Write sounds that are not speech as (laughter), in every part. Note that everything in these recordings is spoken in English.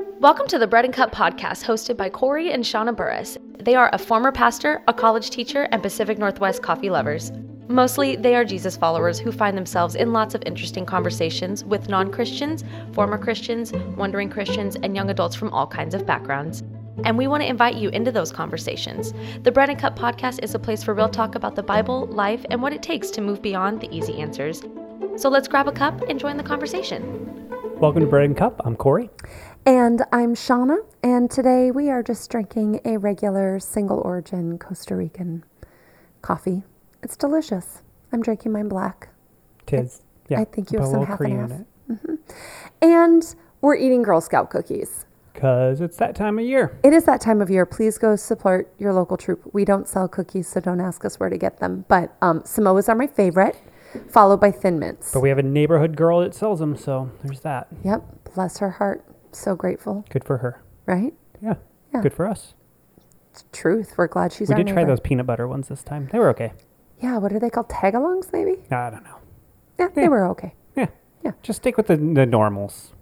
Welcome to the Bread and Cup podcast hosted by Corey and Shauna Burris. They are a former pastor, a college teacher, and Pacific Northwest coffee lovers. Mostly, they are Jesus followers who find themselves in lots of interesting conversations with non Christians, former Christians, wondering Christians, and young adults from all kinds of backgrounds. And we want to invite you into those conversations. The Bread and Cup podcast is a place for real talk about the Bible, life, and what it takes to move beyond the easy answers. So let's grab a cup and join the conversation. Welcome to Bread and Cup. I'm Corey. And I'm Shauna, and today we are just drinking a regular single origin Costa Rican coffee. It's delicious. I'm drinking mine black. Tis. Yeah. I think you have some half cream and in half. it. And we're eating Girl Scout cookies. Because it's that time of year. It is that time of year. Please go support your local troop. We don't sell cookies, so don't ask us where to get them. But um, Samoas are my favorite, followed by Thin Mints. But we have a neighborhood girl that sells them, so there's that. Yep. Bless her heart. So grateful, Good for her. right? Yeah. Yeah. Good for us. It's truth. We're glad she's we did try those peanut butter ones this time. They were okay. Yeah. What are they called? Tagalongs, maybe? I don't know. Yeah, they were okay. Yeah. Yeah. Just stick with the, the normals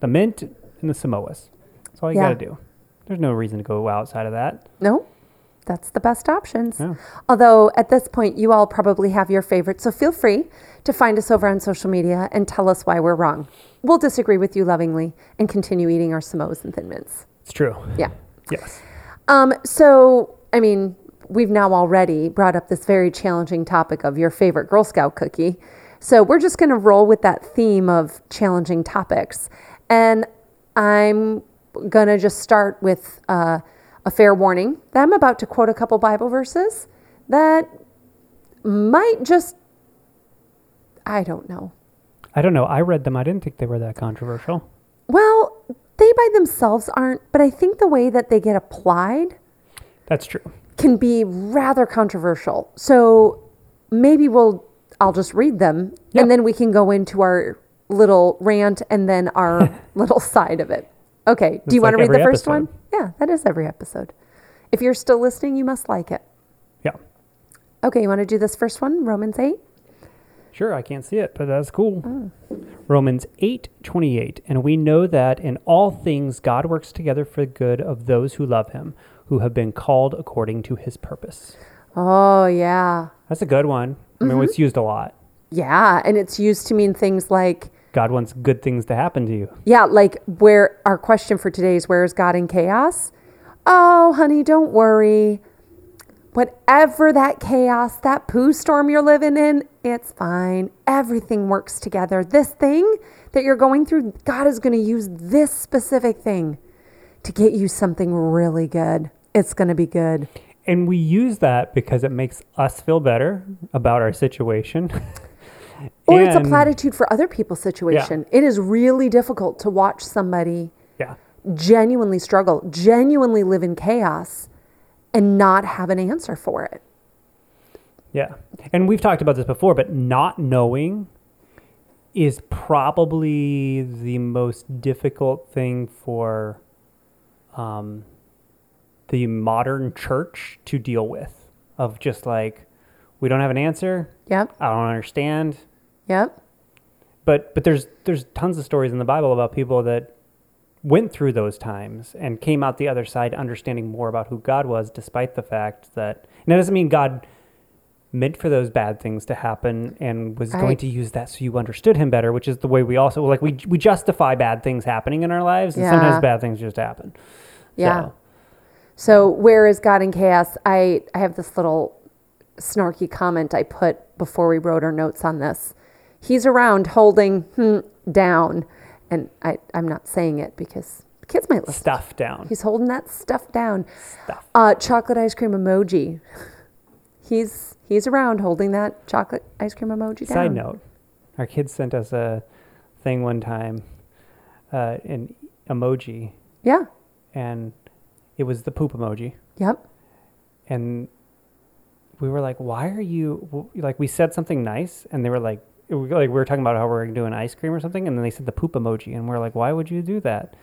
the mint and the Samoas. That's all you Yeah. got to do. There's no reason to go outside of that. No, that's the best options. Yeah. Although at this point, you all probably have your favorites. So feel free to find us over on social media and tell us why we're wrong. We'll disagree with you lovingly and continue eating our Samoas and Thin Mints. It's true. Yeah. Yes. Um, so, I mean, we've now already brought up this very challenging topic of your favorite Girl Scout cookie. So, we're just going to roll with that theme of challenging topics. And I'm going to just start with uh, a fair warning that I'm about to quote a couple Bible verses that might just, I don't know. I don't know. I read them. I didn't think they were that controversial. Well, they by themselves aren't, but I think the way that they get applied That's true. can be rather controversial. So maybe we'll I'll just read them and then we can go into our little rant and then our (laughs) little side of it. Okay. Do you That's want to read the first one? Yeah, that is every episode. If you're still listening, you must like it. Yeah. Okay, you want to do this first one, Romans 8? Sure, I can't see it, but that's cool. Oh. Romans 8:28 and we know that in all things God works together for the good of those who love him, who have been called according to his purpose. Oh, yeah. That's a good one. I mean, Mm-hmm. it's used a lot. Yeah, and it's used to mean things like God wants good things to happen to you. Yeah, like where our question for today is where is God in chaos? Oh, honey, don't worry. Whatever that chaos, that poo storm you're living in, it's fine. Everything works together. This thing that you're going through, God is going to use this specific thing to get you something really good. It's going to be good. And we use that because it makes us feel better about our situation. (laughs) Or it's a platitude for other people's situation. It is really difficult to watch somebody Yeah. genuinely struggle, genuinely live in chaos, and not have an answer for it. Yeah. And we've talked about this before, but not knowing is probably the most difficult thing for um, the modern church to deal with. Of just like, we don't have an answer. Yep. I don't understand. Yep. But but there's there's tons of stories in the Bible about people that went through those times and came out the other side understanding more about who God was, despite the fact that and that doesn't mean God meant for those bad things to happen and was going to use that so you understood him better, which is the way we also like we we justify bad things happening in our lives and Yeah. sometimes bad things just happen. Yeah. So, So where is God in chaos? I, I have this little snarky comment I put before we wrote our notes on this. He's around holding hmm, down. And I, I'm not saying it because kids might listen. stuff down. He's holding that stuff down. Stuff. Uh, chocolate ice cream emoji. He's he's around holding that chocolate ice cream emoji down. Side note, our kids sent us a thing one time, uh, an emoji, Yeah. and it was the poop emoji. Yep. and we were like, "Why are you like?" We said something nice, and they were like, was like we were talking about how we are doing ice cream or something, and then they said the poop emoji, and we are like, "Why would you do that?"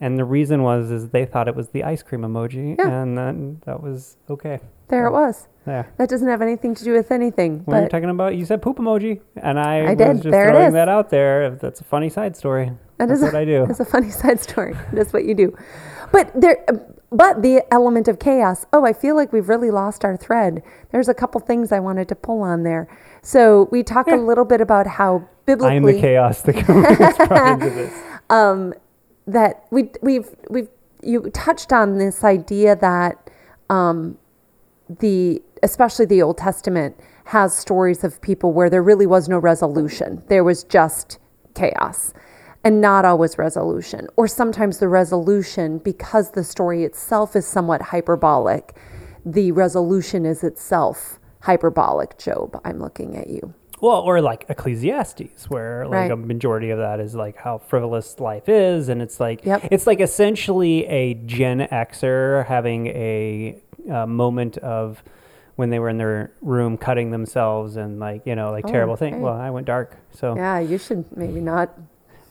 And the reason was is they thought it was the ice cream emoji, Yeah. and then that was okay. There it was. Yeah. That doesn't have anything to do with anything. We were But talking about you said poop emoji, and I, I was did. just There throwing that out there. That's a funny side story. That That's is what I do. (laughs) That's a funny side story. That's what you do. But there, but the element of chaos. Oh, I feel like we've really lost our thread. There's a couple things I wanted to pull on there. So we talk a little bit about how biblically I am the chaos that comes (laughs) into this. (laughs) that we we've we've you touched on this idea that um, the especially the Old Testament has stories of people where there really was no resolution. There was just chaos and not always resolution. Or sometimes the resolution, because the story itself is somewhat hyperbolic, the resolution is itself hyperbolic. Job, I'm looking at you. Well, or like Ecclesiastes, where like Right. a majority of that is like how frivolous life is, and it's like Yep. it's like essentially a Gen Xer having a, uh moment of when they were in their room cutting themselves and like you know like terrible thing. Well, I went dark, so Yeah, you should maybe not.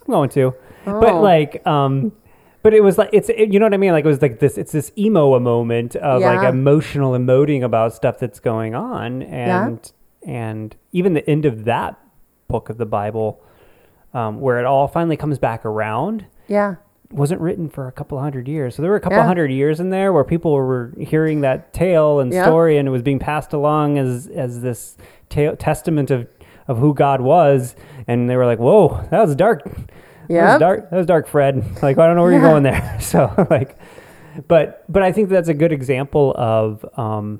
I'm going to, but Oh. like um. But it was like it's it, you know what I mean like it was like this it's this emo moment of like emotional emoting about stuff that's going on and and even the end of that book of the Bible um, where it all finally comes back around Yeah. wasn't written for a couple hundred years so there were a couple Yeah. hundred years in there where people were hearing that tale and Yeah. story and it was being passed along as as this tale, testament of of who God was and they were like whoa that was dark was dark that was dark Fred (laughs) like I don't know where you're going there (laughs) so like but but I think that's a good example of um,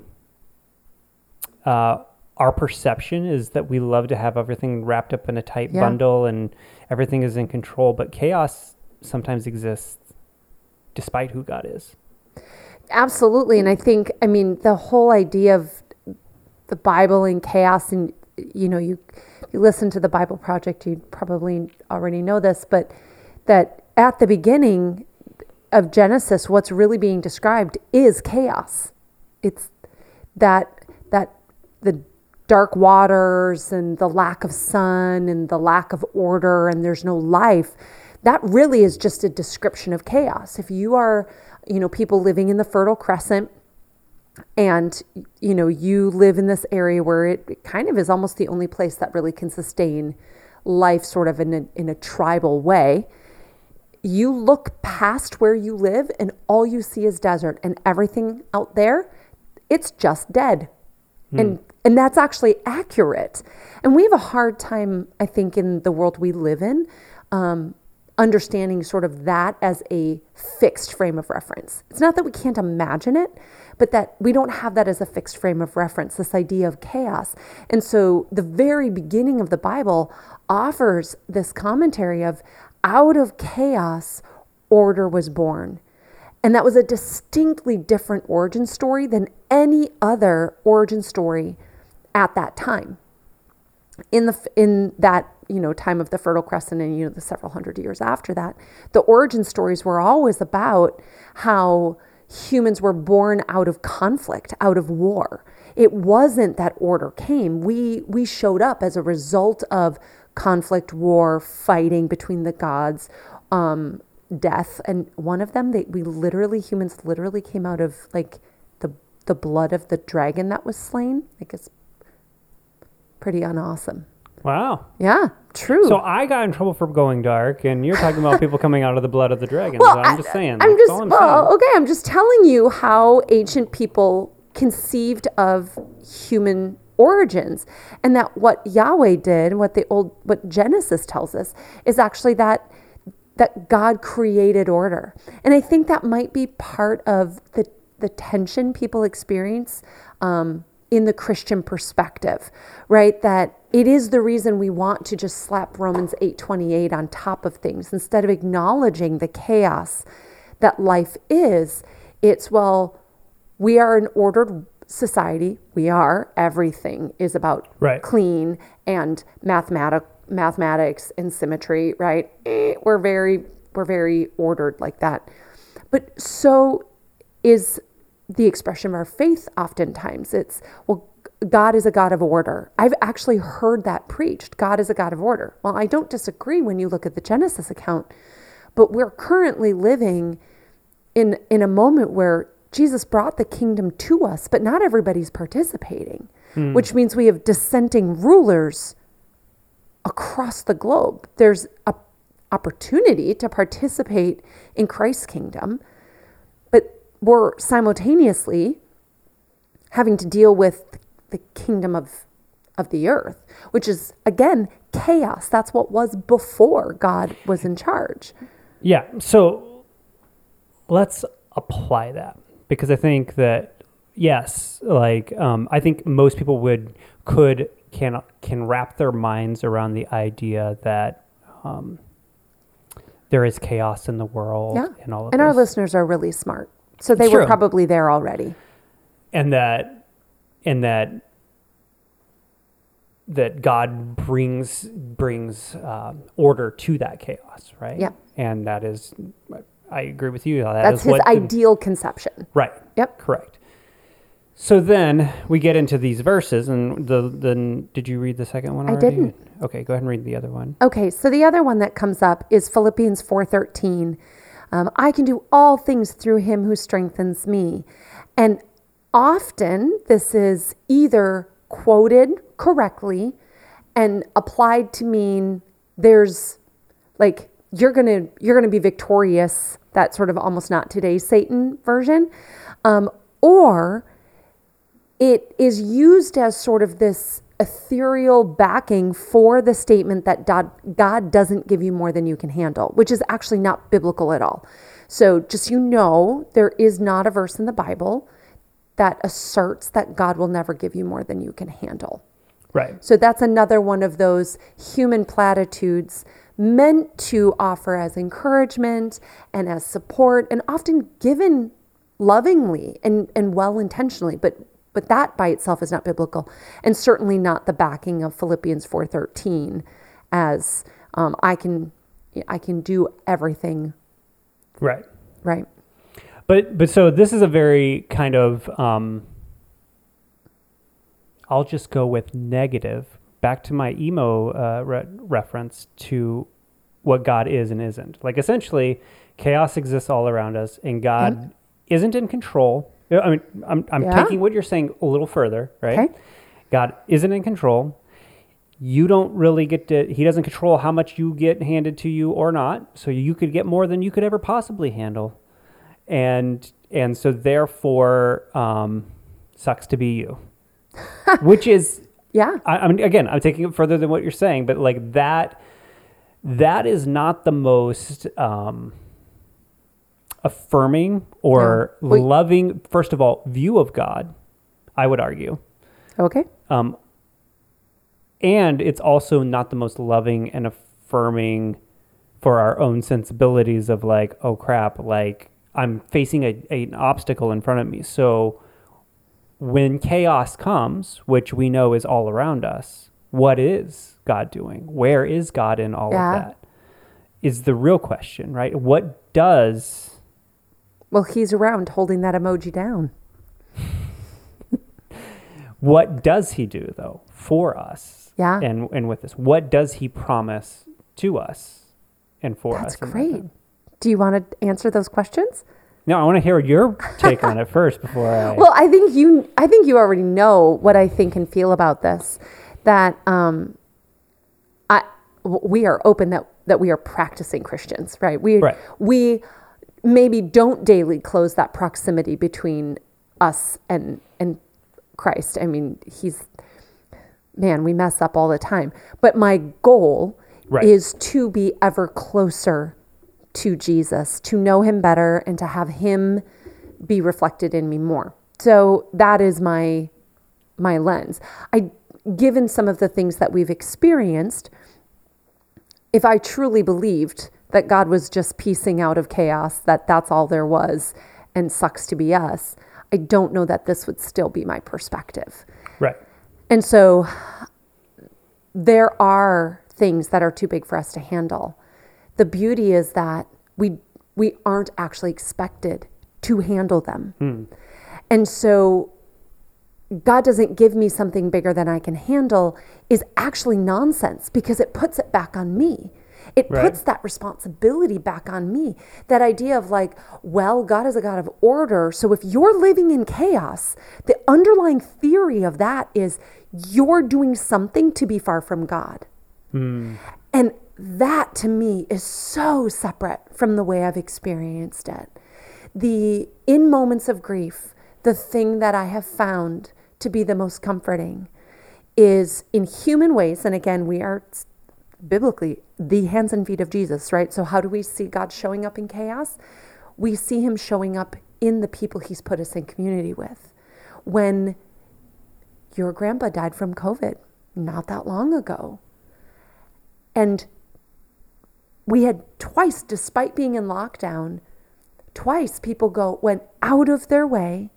uh, our perception is that we love to have everything wrapped up in a tight Yeah. bundle and everything is in control, but chaos sometimes exists despite who God is. Absolutely. And I think, I mean, the whole idea of the Bible and chaos, and, you know, you, you listen to the Bible Project, you probably already know this, but that at the beginning of Genesis, what's really being described is chaos. It's that, that the dark waters and the lack of sun and the lack of order and there's no life that really is just a description of chaos if you are you know people living in the fertile crescent and you know you live in this area where it, kind of is almost the only place that really can sustain life sort of in a, in a tribal way. You look past where you live and all you see is desert and everything out there it's just dead. And and that's actually accurate. And we have a hard time i think in the world we live in um, understanding sort of that as a fixed frame of reference. It's not that we can't imagine it but that we don't have that as a fixed frame of reference this idea of chaos and so the very beginning of the bible offers this commentary of out of chaos order was born and that was a distinctly different origin story than any other origin story at that time. In the in that you know time of the Fertile Crescent and you know the several hundred years after that, the origin stories were always about how humans were born out of conflict, out of war. It wasn't that order came. We we showed up as a result of conflict, war, fighting between the gods, um, death, and one of them they we literally humans literally came out of like the the blood of the dragon that was slain. Like it's pretty unawesome. Wow. Yeah, true. So I got in trouble for going dark, and you're talking about people coming out of the blood of the dragon. well, so I'm I- just saying. I'm just I'm well, saying. okay. I'm just telling you how ancient people conceived of human origins, and that what Yahweh did, what the old, what Genesis tells us, is actually that that God created order, and I think that might be part of the the tension people experience. Um, in the Christian perspective, right? That it is the reason we want to just slap Romans 8:28 on top of things instead of acknowledging the chaos that life is. It's well, we are an ordered society. We are. Everything is about Right. clean and mathematic mathematics and symmetry, right? Eh, We're very we're very ordered like that. But so is the expression of our faith oftentimes. It's, well, God is a God of order. I've actually heard that preached. God is a God of order. Well, I don't disagree when you look at the Genesis account, but we're currently living in, in a moment where Jesus brought the kingdom to us, but not everybody's participating, hmm. which means we have dissenting rulers across the globe. There's a opportunity to participate in Christ's kingdom, but we're simultaneously having to deal with the kingdom of of the earth, which is again chaos. That's what was before God was in charge. Yeah. So let's apply that because I think that yes, like um, I think most people would could can can wrap their minds around the idea that um, there is chaos in the world Yeah. and all of And our listeners are really smart. So they It's were probably there already. and that and that that God brings brings um, order to that chaos, right? Yeah. and that is, I agree with you. That That's is his what the- ideal conception. right. Yep. Correct. So then we get into these verses, and the then did you read the second one? I didn't. Okay, go ahead and read the other one. Okay, so the other one that comes up is Philippians 4:13. Um, I can do all things through him who strengthens me. And often this is either quoted correctly and applied to mean there's like you're to you're to be victorious that sort of almost not today's satan version um, or it is used as sort of this ethereal backing for the statement that God doesn't give you more than you can handle, which is actually not biblical at all. So, just you know, there is not a verse in the Bible that asserts that God will never give you more than you can handle. Right. So that's another one of those human platitudes meant to offer as encouragement and as support and often given lovingly and, and well intentionally, but but that by itself is not biblical and certainly not the backing of Philippians 4:13 as um, I can I can do everything Right. right. But but so this is a very kind of um, I'll just go with negative. Back to my emo uh, re- reference to what God is and isn't. Like essentially, chaos exists all around us, and God isn't in control. I mean, I'm I'm Yeah. taking what you're saying a little further, right? Okay. God isn't in control. You don't really get to. He doesn't control how much you get handed to you or not. So you could get more than you could ever possibly handle and and so therefore um, sucks to be you (laughs) which is Yeah. I, I mean again i'm taking it further than what you're saying but like that that is not the most um, affirming or No. Loving first of all view of god i would argue Okay. um, and it's also not the most loving and affirming for our own sensibilities of like, oh crap, like I'm facing a, a- an obstacle in front of me. So when chaos comes, which we know is all around us, what is God doing? Where is God in all Yeah. of that? Is the real question, right? What does Well, he's around holding that emoji down. (laughs) what does he do though for us Yeah. and and with us what does he promise to us and for That's us in that great. Do you want to answer those questions? no i want to hear your take on it first before i (laughs) Well, I think you I think you already know what I think and feel about this. That um I we are open that that we are practicing Christians, right? We Right. we maybe don't daily close that proximity between us and and Christ. I mean, he's man, we mess up all the time. But my goal Right. is to be ever closer to Jesus, to know him better and to have him be reflected in me more. So that is my my lens. I given some of the things that we've experienced, if I truly believed that God was just piecing out of chaos, that that's all there was and sucks to be us, I don't know that this would still be my perspective. right And so there are things that are too big for us to handle. The beauty is that we we aren't actually expected to handle them. Hmm. And so God doesn't give me something bigger than I can handle is actually nonsense because it puts it back on me. It Right. puts that responsibility back on me. That idea of like, well, God is a God of order. So if you're living in chaos, the underlying theory of that is you're doing something to be far from God. Hmm. And that to me is so separate from the way I've experienced it. The in moments of grief, the thing that I have found to be the most comforting is in human ways. And again, we are biblically the hands and feet of Jesus, right? So, how do we see God showing up in chaos? We see him showing up in the people he's put us in community with. When your grandpa died from COVID not that long ago, and we had twice, despite being in lockdown, twice people go went out of their way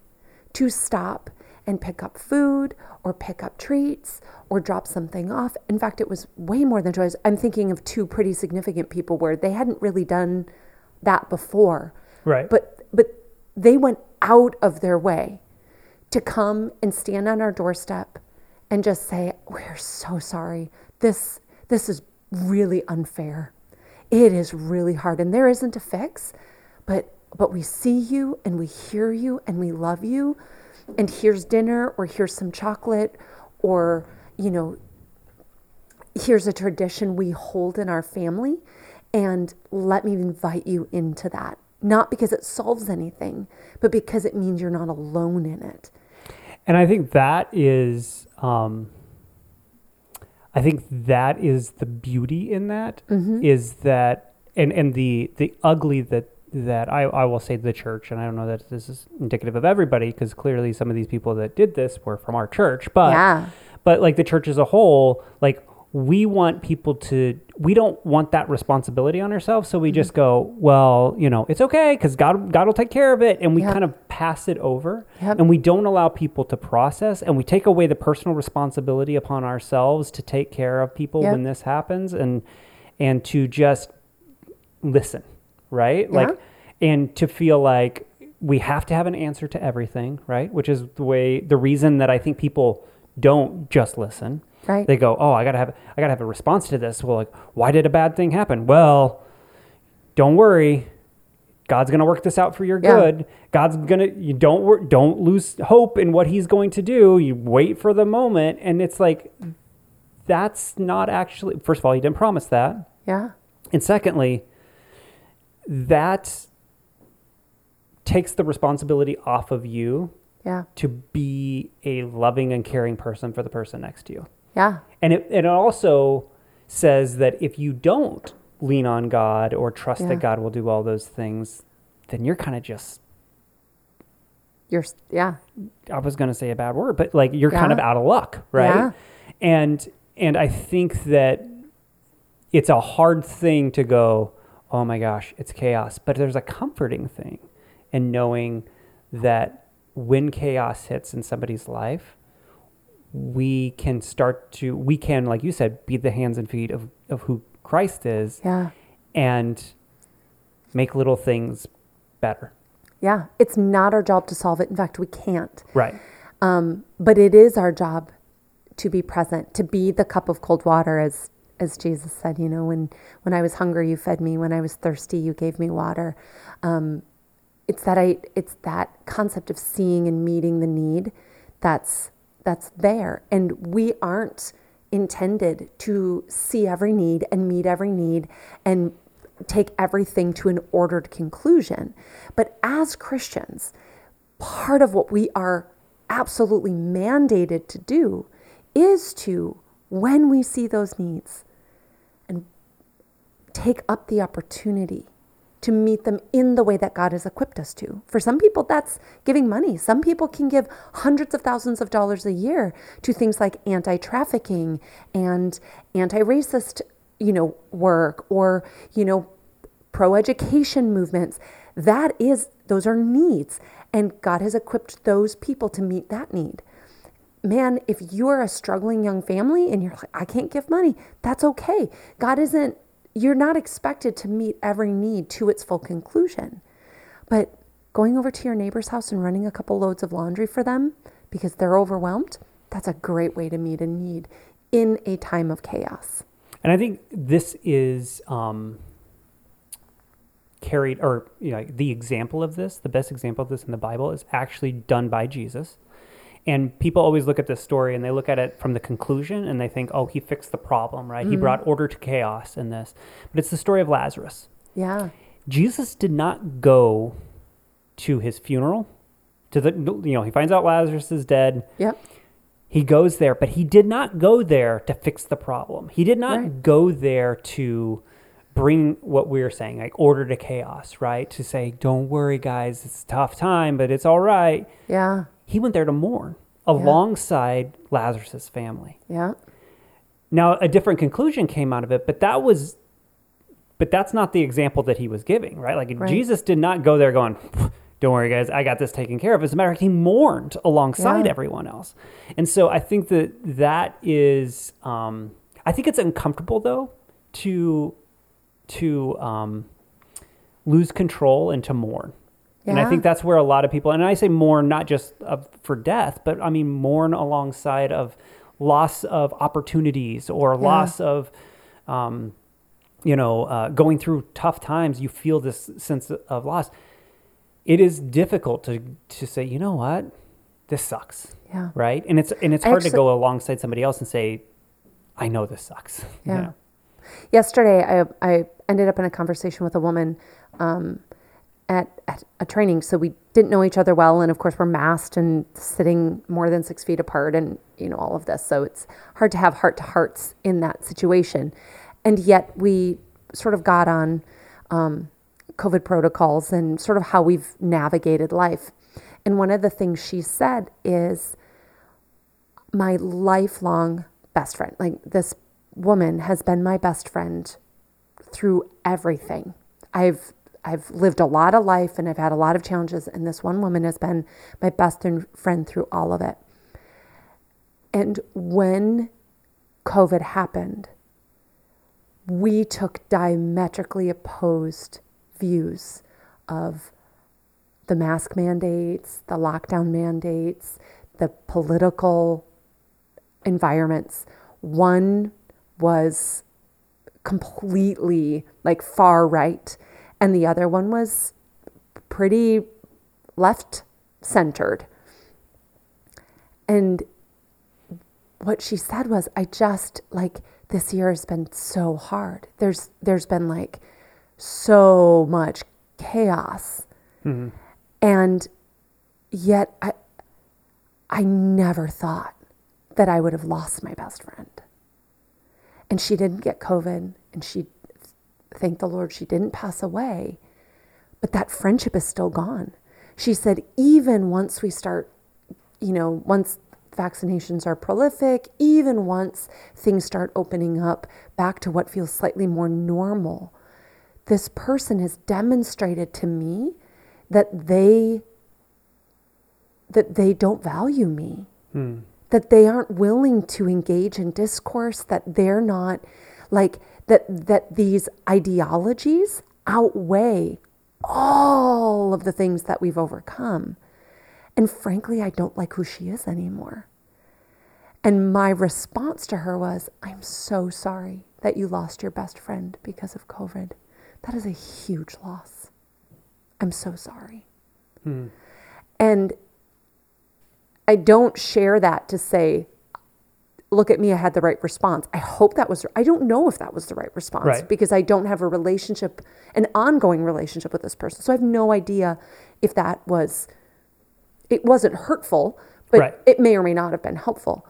to stop and pick up food or pick up treats or drop something off. In fact, it was way more than twice. I'm thinking of two pretty significant people where they hadn't really done that before. Right. But but they went out of their way to come and stand on our doorstep and just say, "We're so sorry. This this is really unfair. It is really hard and there isn't a fix, but but we see you and we hear you and we love you and here's dinner or here's some chocolate or you know here's a tradition we hold in our family and let me invite you into that. Not because it solves anything but because it means you're not alone in it. And i think that is um, i think that is the beauty in that Mm-hmm. is that and and the the ugly that that I, I will say the church and i don't know that this is indicative of everybody because clearly some of these people that did this were from our church but Yeah. but like the church as a whole like we want people to we don't want that responsibility on ourselves so we just go well you know it's okay because god god will take care of it and we Yep. kind of pass it over Yep. and we don't allow people to process and we take away the personal responsibility upon ourselves to take care of people Yep. when this happens and and to just listen right Yeah. like and to feel like we have to have an answer to everything right which is the way the reason that i think people don't just listen Right. they go oh i gotta have i gotta have a response to this. Well like why did a bad thing happen? Well don't worry. God's gonna work this out for your Yeah. good. God's gonna you don't don't lose hope in what he's going to do. You wait for the moment and it's like that's not actually first of all he didn't promise that. Yeah. And secondly, that takes the responsibility off of you yeah. to be a loving and caring person for the person next to you. Yeah And it, it also says that if you don't lean on God or trust Yeah. that God will do all those things, then you're kind of just, you're yeah I was going to say a bad word, but like you're kind of out of luck, right? Yeah. And, and I think that it's a hard thing to go, oh my gosh, it's chaos. But there's a comforting thing in knowing that when chaos hits in somebody's life, we can start to, we can, like you said, be the hands and feet of, of who Christ is yeah and make little things better. yeah it's not our job to solve it in fact we can't Right. Um, but it is our job to be present, to be the cup of cold water, as as Jesus said. You know, when when I was hungry, you fed me. When I was thirsty, you gave me water. Um, it's that I. It's that concept of seeing and meeting the need. That's that's there, and we aren't intended to see every need and meet every need and take everything to an ordered conclusion. But as Christians, part of what we are absolutely mandated to do is to, when we see those needs, and take up the opportunity to meet them in the way that God has equipped us to. For some people, that's giving money. Some people can give hundreds of thousands of dollars a year to things like anti-trafficking and anti-racist, you know, work or, you know, pro-education movements. That is those are needs and God has equipped those people to meet that need. Man, if you're a struggling young family and you're like I can't give money, that's okay. God isn't you're not expected to meet every need to its full conclusion. But going over to your neighbor's house and running a couple loads of laundry for them because they're overwhelmed, that's a great way to meet a need in a time of chaos. And I think this is um, carried, or you know, the example of this, the best example of this in the Bible is actually done by Jesus. And people always look at this story and they look at it from the conclusion and they think, oh, he fixed the problem, right? He mm-hmm. brought order to chaos in this. But it's the story of Lazarus. Yeah. Jesus did not go to his funeral. To the you know, he finds out Lazarus is dead. Yep. He goes there, but he did not go there to fix the problem. He did not Right. go there to bring what we were saying, like order to chaos, right? To say, don't worry, guys, it's a tough time, but it's all right. Yeah. He went there to mourn alongside Lazarus's family. Yeah. Now, a different conclusion came out of it, but that was, but that's not the example that he was giving, right? Like Right. Jesus did not go there going, "Don't worry, guys, I got this taken care of." As a matter of fact, he mourned alongside Yeah. everyone else, and so I think that that is, um, I think it's uncomfortable though to to um, lose control and to mourn. And I think that's where a lot of people, and I say mourn not just of, for death, but I mean mourn alongside of loss of opportunities or loss of, um, you know, uh, going through tough times. You feel this sense of loss. It is difficult to to say, you know what, this sucks, Yeah. right? And it's and it's hard to go alongside somebody else and say, I know this sucks. (laughs) you Yeah. know? Yesterday, I, I ended up in a conversation with a woman um, at, at a training. So we didn't know each other well. And of course, we're masked and sitting more than six feet apart and, you know, all of this. So it's hard to have heart to hearts in that situation. And yet we sort of got on um, COVID protocols and sort of how we've navigated life. And one of the things she said is, my lifelong best friend. Like this woman has been my best friend through everything. I've I've lived a lot of life and I've had a lot of challenges and this one woman has been my best friend through all of it. And when COVID happened, we took diametrically opposed views of the mask mandates, the lockdown mandates, the political environments. One was completely like far right, and the other one was pretty left centered. And what she said was, I just like this year has been so hard. There's there's been like so much chaos. Mm-hmm. And yet I I never thought that I would have lost my best friend. And she didn't get COVID and she thank the Lord she didn't pass away. But that friendship is still gone. She said even once we start, you know, once vaccinations are prolific, even once things start opening up back to what feels slightly more normal, this person has demonstrated to me that they that they don't value me hmm. that they aren't willing to engage in discourse that they're not like that that these ideologies outweigh all of the things that we've overcome. And frankly i don't like who she is anymore. And my response to her was i'm so sorry that you lost your best friend because of covid. That is a huge loss. I'm so sorry. Hmm. And I don't share that to say, look at me, I had the right response. I hope that was, I don't know if that was the right response Right. because I don't have a relationship, an ongoing relationship with this person. So I have no idea if that was, it wasn't hurtful, but Right. it may or may not have been helpful.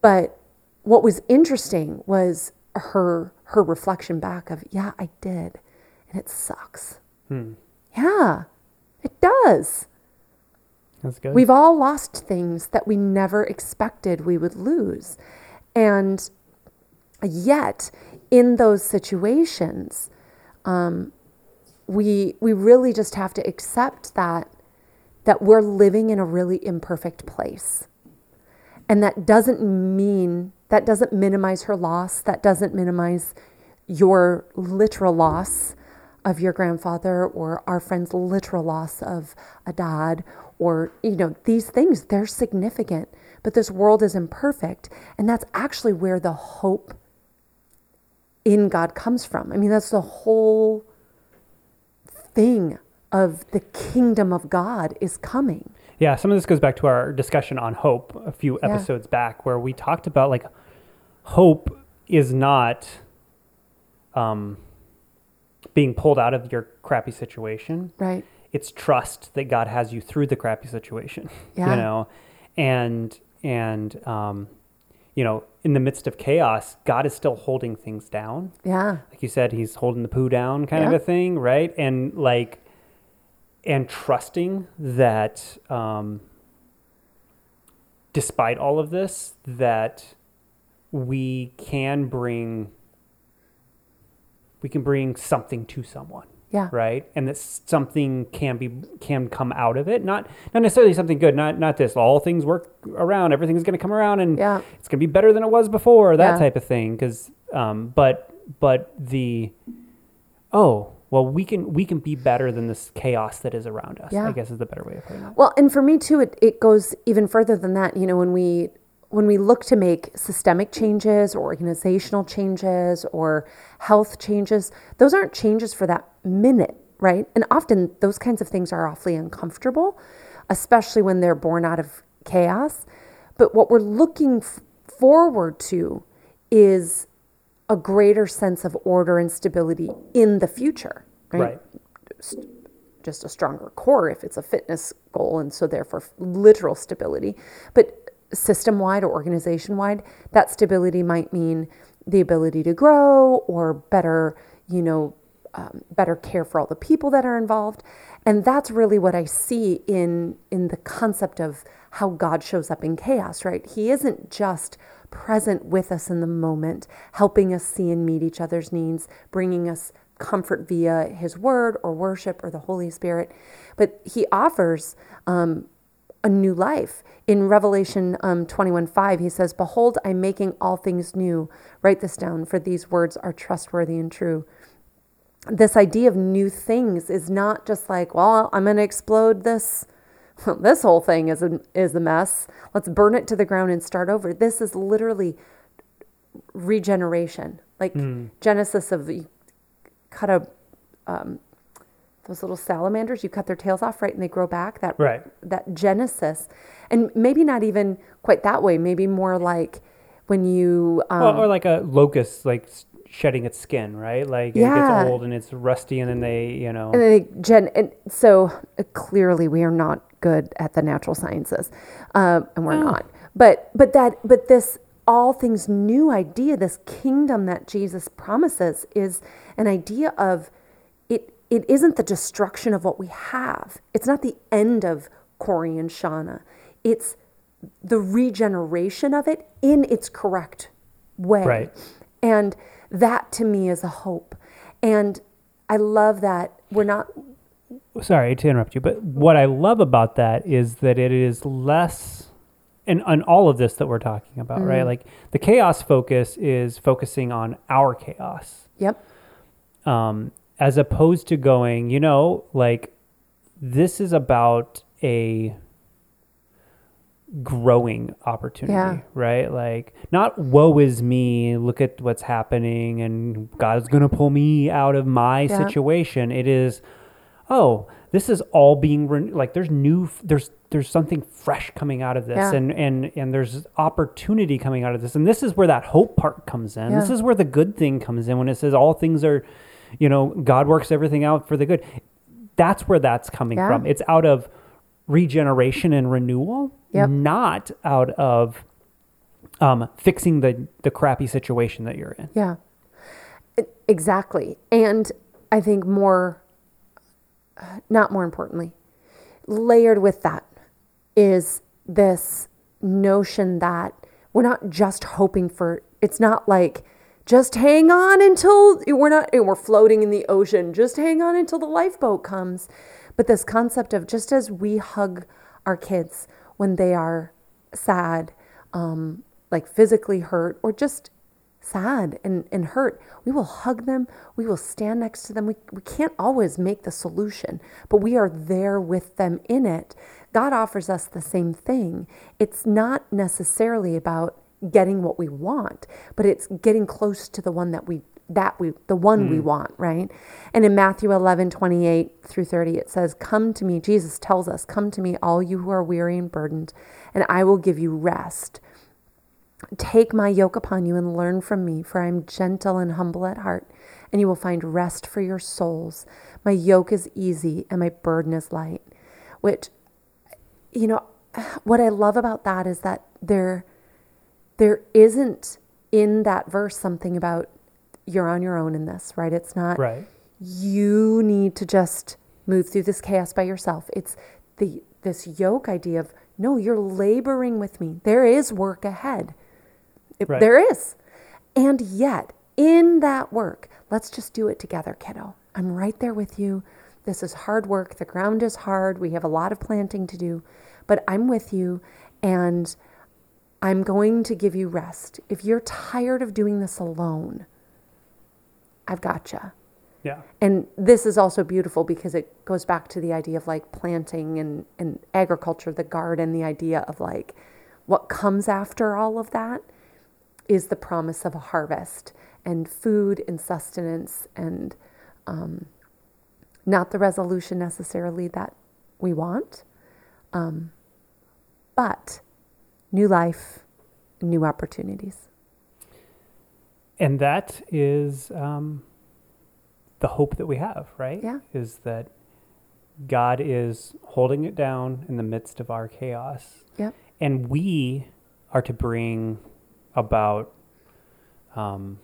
But what was interesting was her her reflection back of, yeah, I did. And it sucks. Hmm. Yeah, it does. That's good. We've all lost things that we never expected we would lose. And yet, in those situations, um, we, we really just have to accept that, that we're living in a really imperfect place. And that doesn't mean, that doesn't minimize her loss. That doesn't minimize your literal loss of your grandfather or our friend's literal loss of a dad or, you know, these things, they're significant. But this world is imperfect. And that's actually where the hope in God comes from. I mean, that's the whole thing of the kingdom of God is coming. Yeah, some of this goes back to our discussion on hope a few Yeah. episodes back, where we talked about like hope is not um, being pulled out of your crappy situation. Right. It's trust that God has you through the crappy situation. (laughs) Yeah. You know, and and um, you know, in the midst of chaos, God is still holding things down Yeah. like you said, he's holding the poo down kind of a thing, right? And like, and trusting that, um, despite all of this, that we can bring, we can bring something to someone, Yeah. right? And that something can be can come out of it. Not not necessarily something good. Not not this. All things work around. Everything's going to come around, and Yeah. it's going to be better than it was before. That Yeah. type of thing. Because, um, but but the oh well, we can we can be better than this chaos that is around us. Yeah. I guess is the better way of putting it. Well, and for me too, it, it goes even further than that. You know, when we when we look to make systemic changes or organizational changes or health changes, those aren't changes for that minute, right? And often those kinds of things are awfully uncomfortable, especially when they're born out of chaos. But what we're looking f- forward to is a greater sense of order and stability in the future, Right. just a stronger core if it's a fitness goal, and so therefore literal stability. But system wide or organization wide, that stability might mean the ability to grow or better, you know, um, better care for all the people that are involved. And that's really what I see in in the concept of how God shows up in chaos, right? He isn't just present with us in the moment, helping us see and meet each other's needs, bringing us comfort via his word or worship or the Holy Spirit, but he offers um, a new life. In Revelation um, 21 5, he says, Behold, I'm making all things new. Write this down, for these words are trustworthy and true. This idea of new things is not just like, well, I'm going to explode this. This whole thing is a, is a mess. Let's burn it to the ground and start over. This is literally regeneration, like Genesis of cut a um, those little salamanders. You cut their tails off, right, and they grow back. That Right. that Genesis, and maybe not even quite that way. Maybe more like when you um, Well, or like a locust, like shedding its skin, right? Like it gets old and it's rusty, and then they, you know, And they gen, and so uh, clearly we are not good at the natural sciences, um, and we're not. But but that but this all things new idea, this kingdom that Jesus promises, is an idea of it. Isn't the destruction of what we have. It's not the end of Corey and Shauna. It's the regeneration of it in its correct way. Right. And that to me is a hope. And I love that we're not sorry to interrupt you, but what I love about that is that it is less, and on all of this that we're talking about, right? Like the chaos focus is focusing on our chaos, Yep. um, as opposed to going, you know, like this is about a growing opportunity, Yeah. right? Like not woe is me, look at what's happening and God's going to pull me out of my Yeah. situation. It is oh, this is all being ren- like there's new there's there's something fresh coming out of this Yeah. and and and there's opportunity coming out of this. And this is where that hope part comes in. This is where the good thing comes in when it says all things are you know, God works everything out for the good. That's where that's coming Yeah. from. It's out of regeneration and renewal, Yep. not out of um, fixing the the crappy situation that you're in. Yeah. Exactly. And I think more, not more importantly, layered with that is this notion that we're not just hoping for, it's not like, just hang on until we're not, we're floating in the ocean. Just hang on until the lifeboat comes. But this concept of just as we hug our kids when they are sad, um, like physically hurt, or just sad and, and hurt, we will hug them. We will stand next to them. We, we can't always make the solution, but we are there with them in it. God offers us the same thing. It's not necessarily about getting what we want, but it's getting close to the one that we that we the one we mm. want, right? And in Matthew 11, 28 through 30, it says, Come to me, Jesus tells us, Come to me, all you who are weary and burdened, and I will give you rest. Take my yoke upon you and learn from me, for I am gentle and humble at heart, and you will find rest for your souls. My yoke is easy and my burden is light. Which, you know, (sighs) what I love about that is that there, there isn't in that verse something about you're on your own in this, right? It's not Right. you need to just move through this chaos by yourself. It's the this yoke idea of no, you're laboring with me. There is work ahead. It- Right. There is. And yet, in that work, let's just do it together, kiddo. I'm right there with you. This is hard work. The ground is hard. We have a lot of planting to do, but I'm with you and I'm going to give you rest. If you're tired of doing this alone, I've got you. Yeah. And this is also beautiful because it goes back to the idea of like planting and, and agriculture, the garden, the idea of like what comes after all of that is the promise of a harvest and food and sustenance and um, not the resolution necessarily that we want, um, but new life, new opportunities. And that is um, the hope that we have, right? Yeah. Is that God is holding it down in the midst of our chaos. Yep. And we are to bring about, um,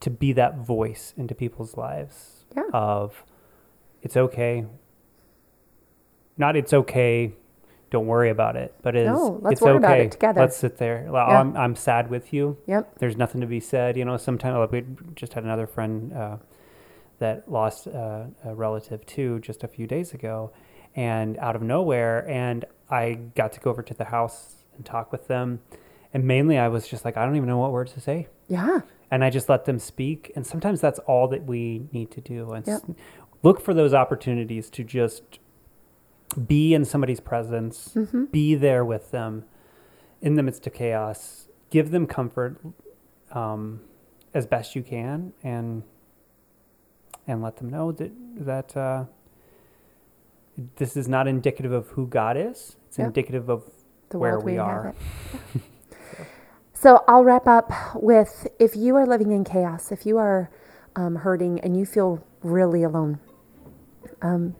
to be that voice into people's lives Yeah. of it's okay. Not it's okay. Don't worry about it, but is No, let's it's worry okay. about it together. Let's sit there. Yeah. I'm, I'm sad with you Yep. there's nothing to be said. You know, sometimes like we just had another friend uh, that lost uh, a relative too just a few days ago, and out of nowhere, and I got to go over to the house and talk with them, and mainly I was just like, I don't even know what words to say, Yeah. and I just let them speak, and sometimes that's all that we need to do, and s- Yep. look for those opportunities to just be in somebody's presence, Mm-hmm. be there with them in the midst of chaos, give them comfort um, as best you can, and and let them know that that uh, this is not indicative of who God is. It's Yep. indicative of the where we inhabit. are. (laughs) So I'll wrap up with if you are living in chaos, if you are um, hurting and you feel really alone, um,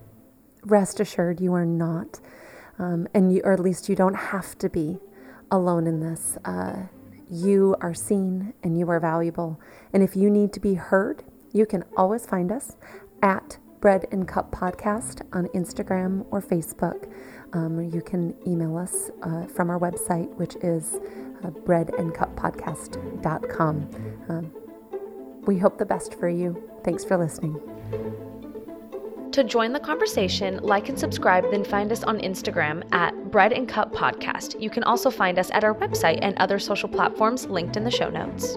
rest assured you are not, um, and you, or at least you don't have to be alone in this. Uh, you are seen and you are valuable. And if you need to be heard, you can always find us at Bread and Cup Podcast on Instagram or Facebook. Um, you can email us uh, from our website, which is uh, breadandcuppodcast.com. Um, we hope the best for you. Thanks for listening. To join the conversation, like and subscribe, then find us on Instagram at Bread and Cup Podcast. You can also find us at our website and other social platforms linked in the show notes.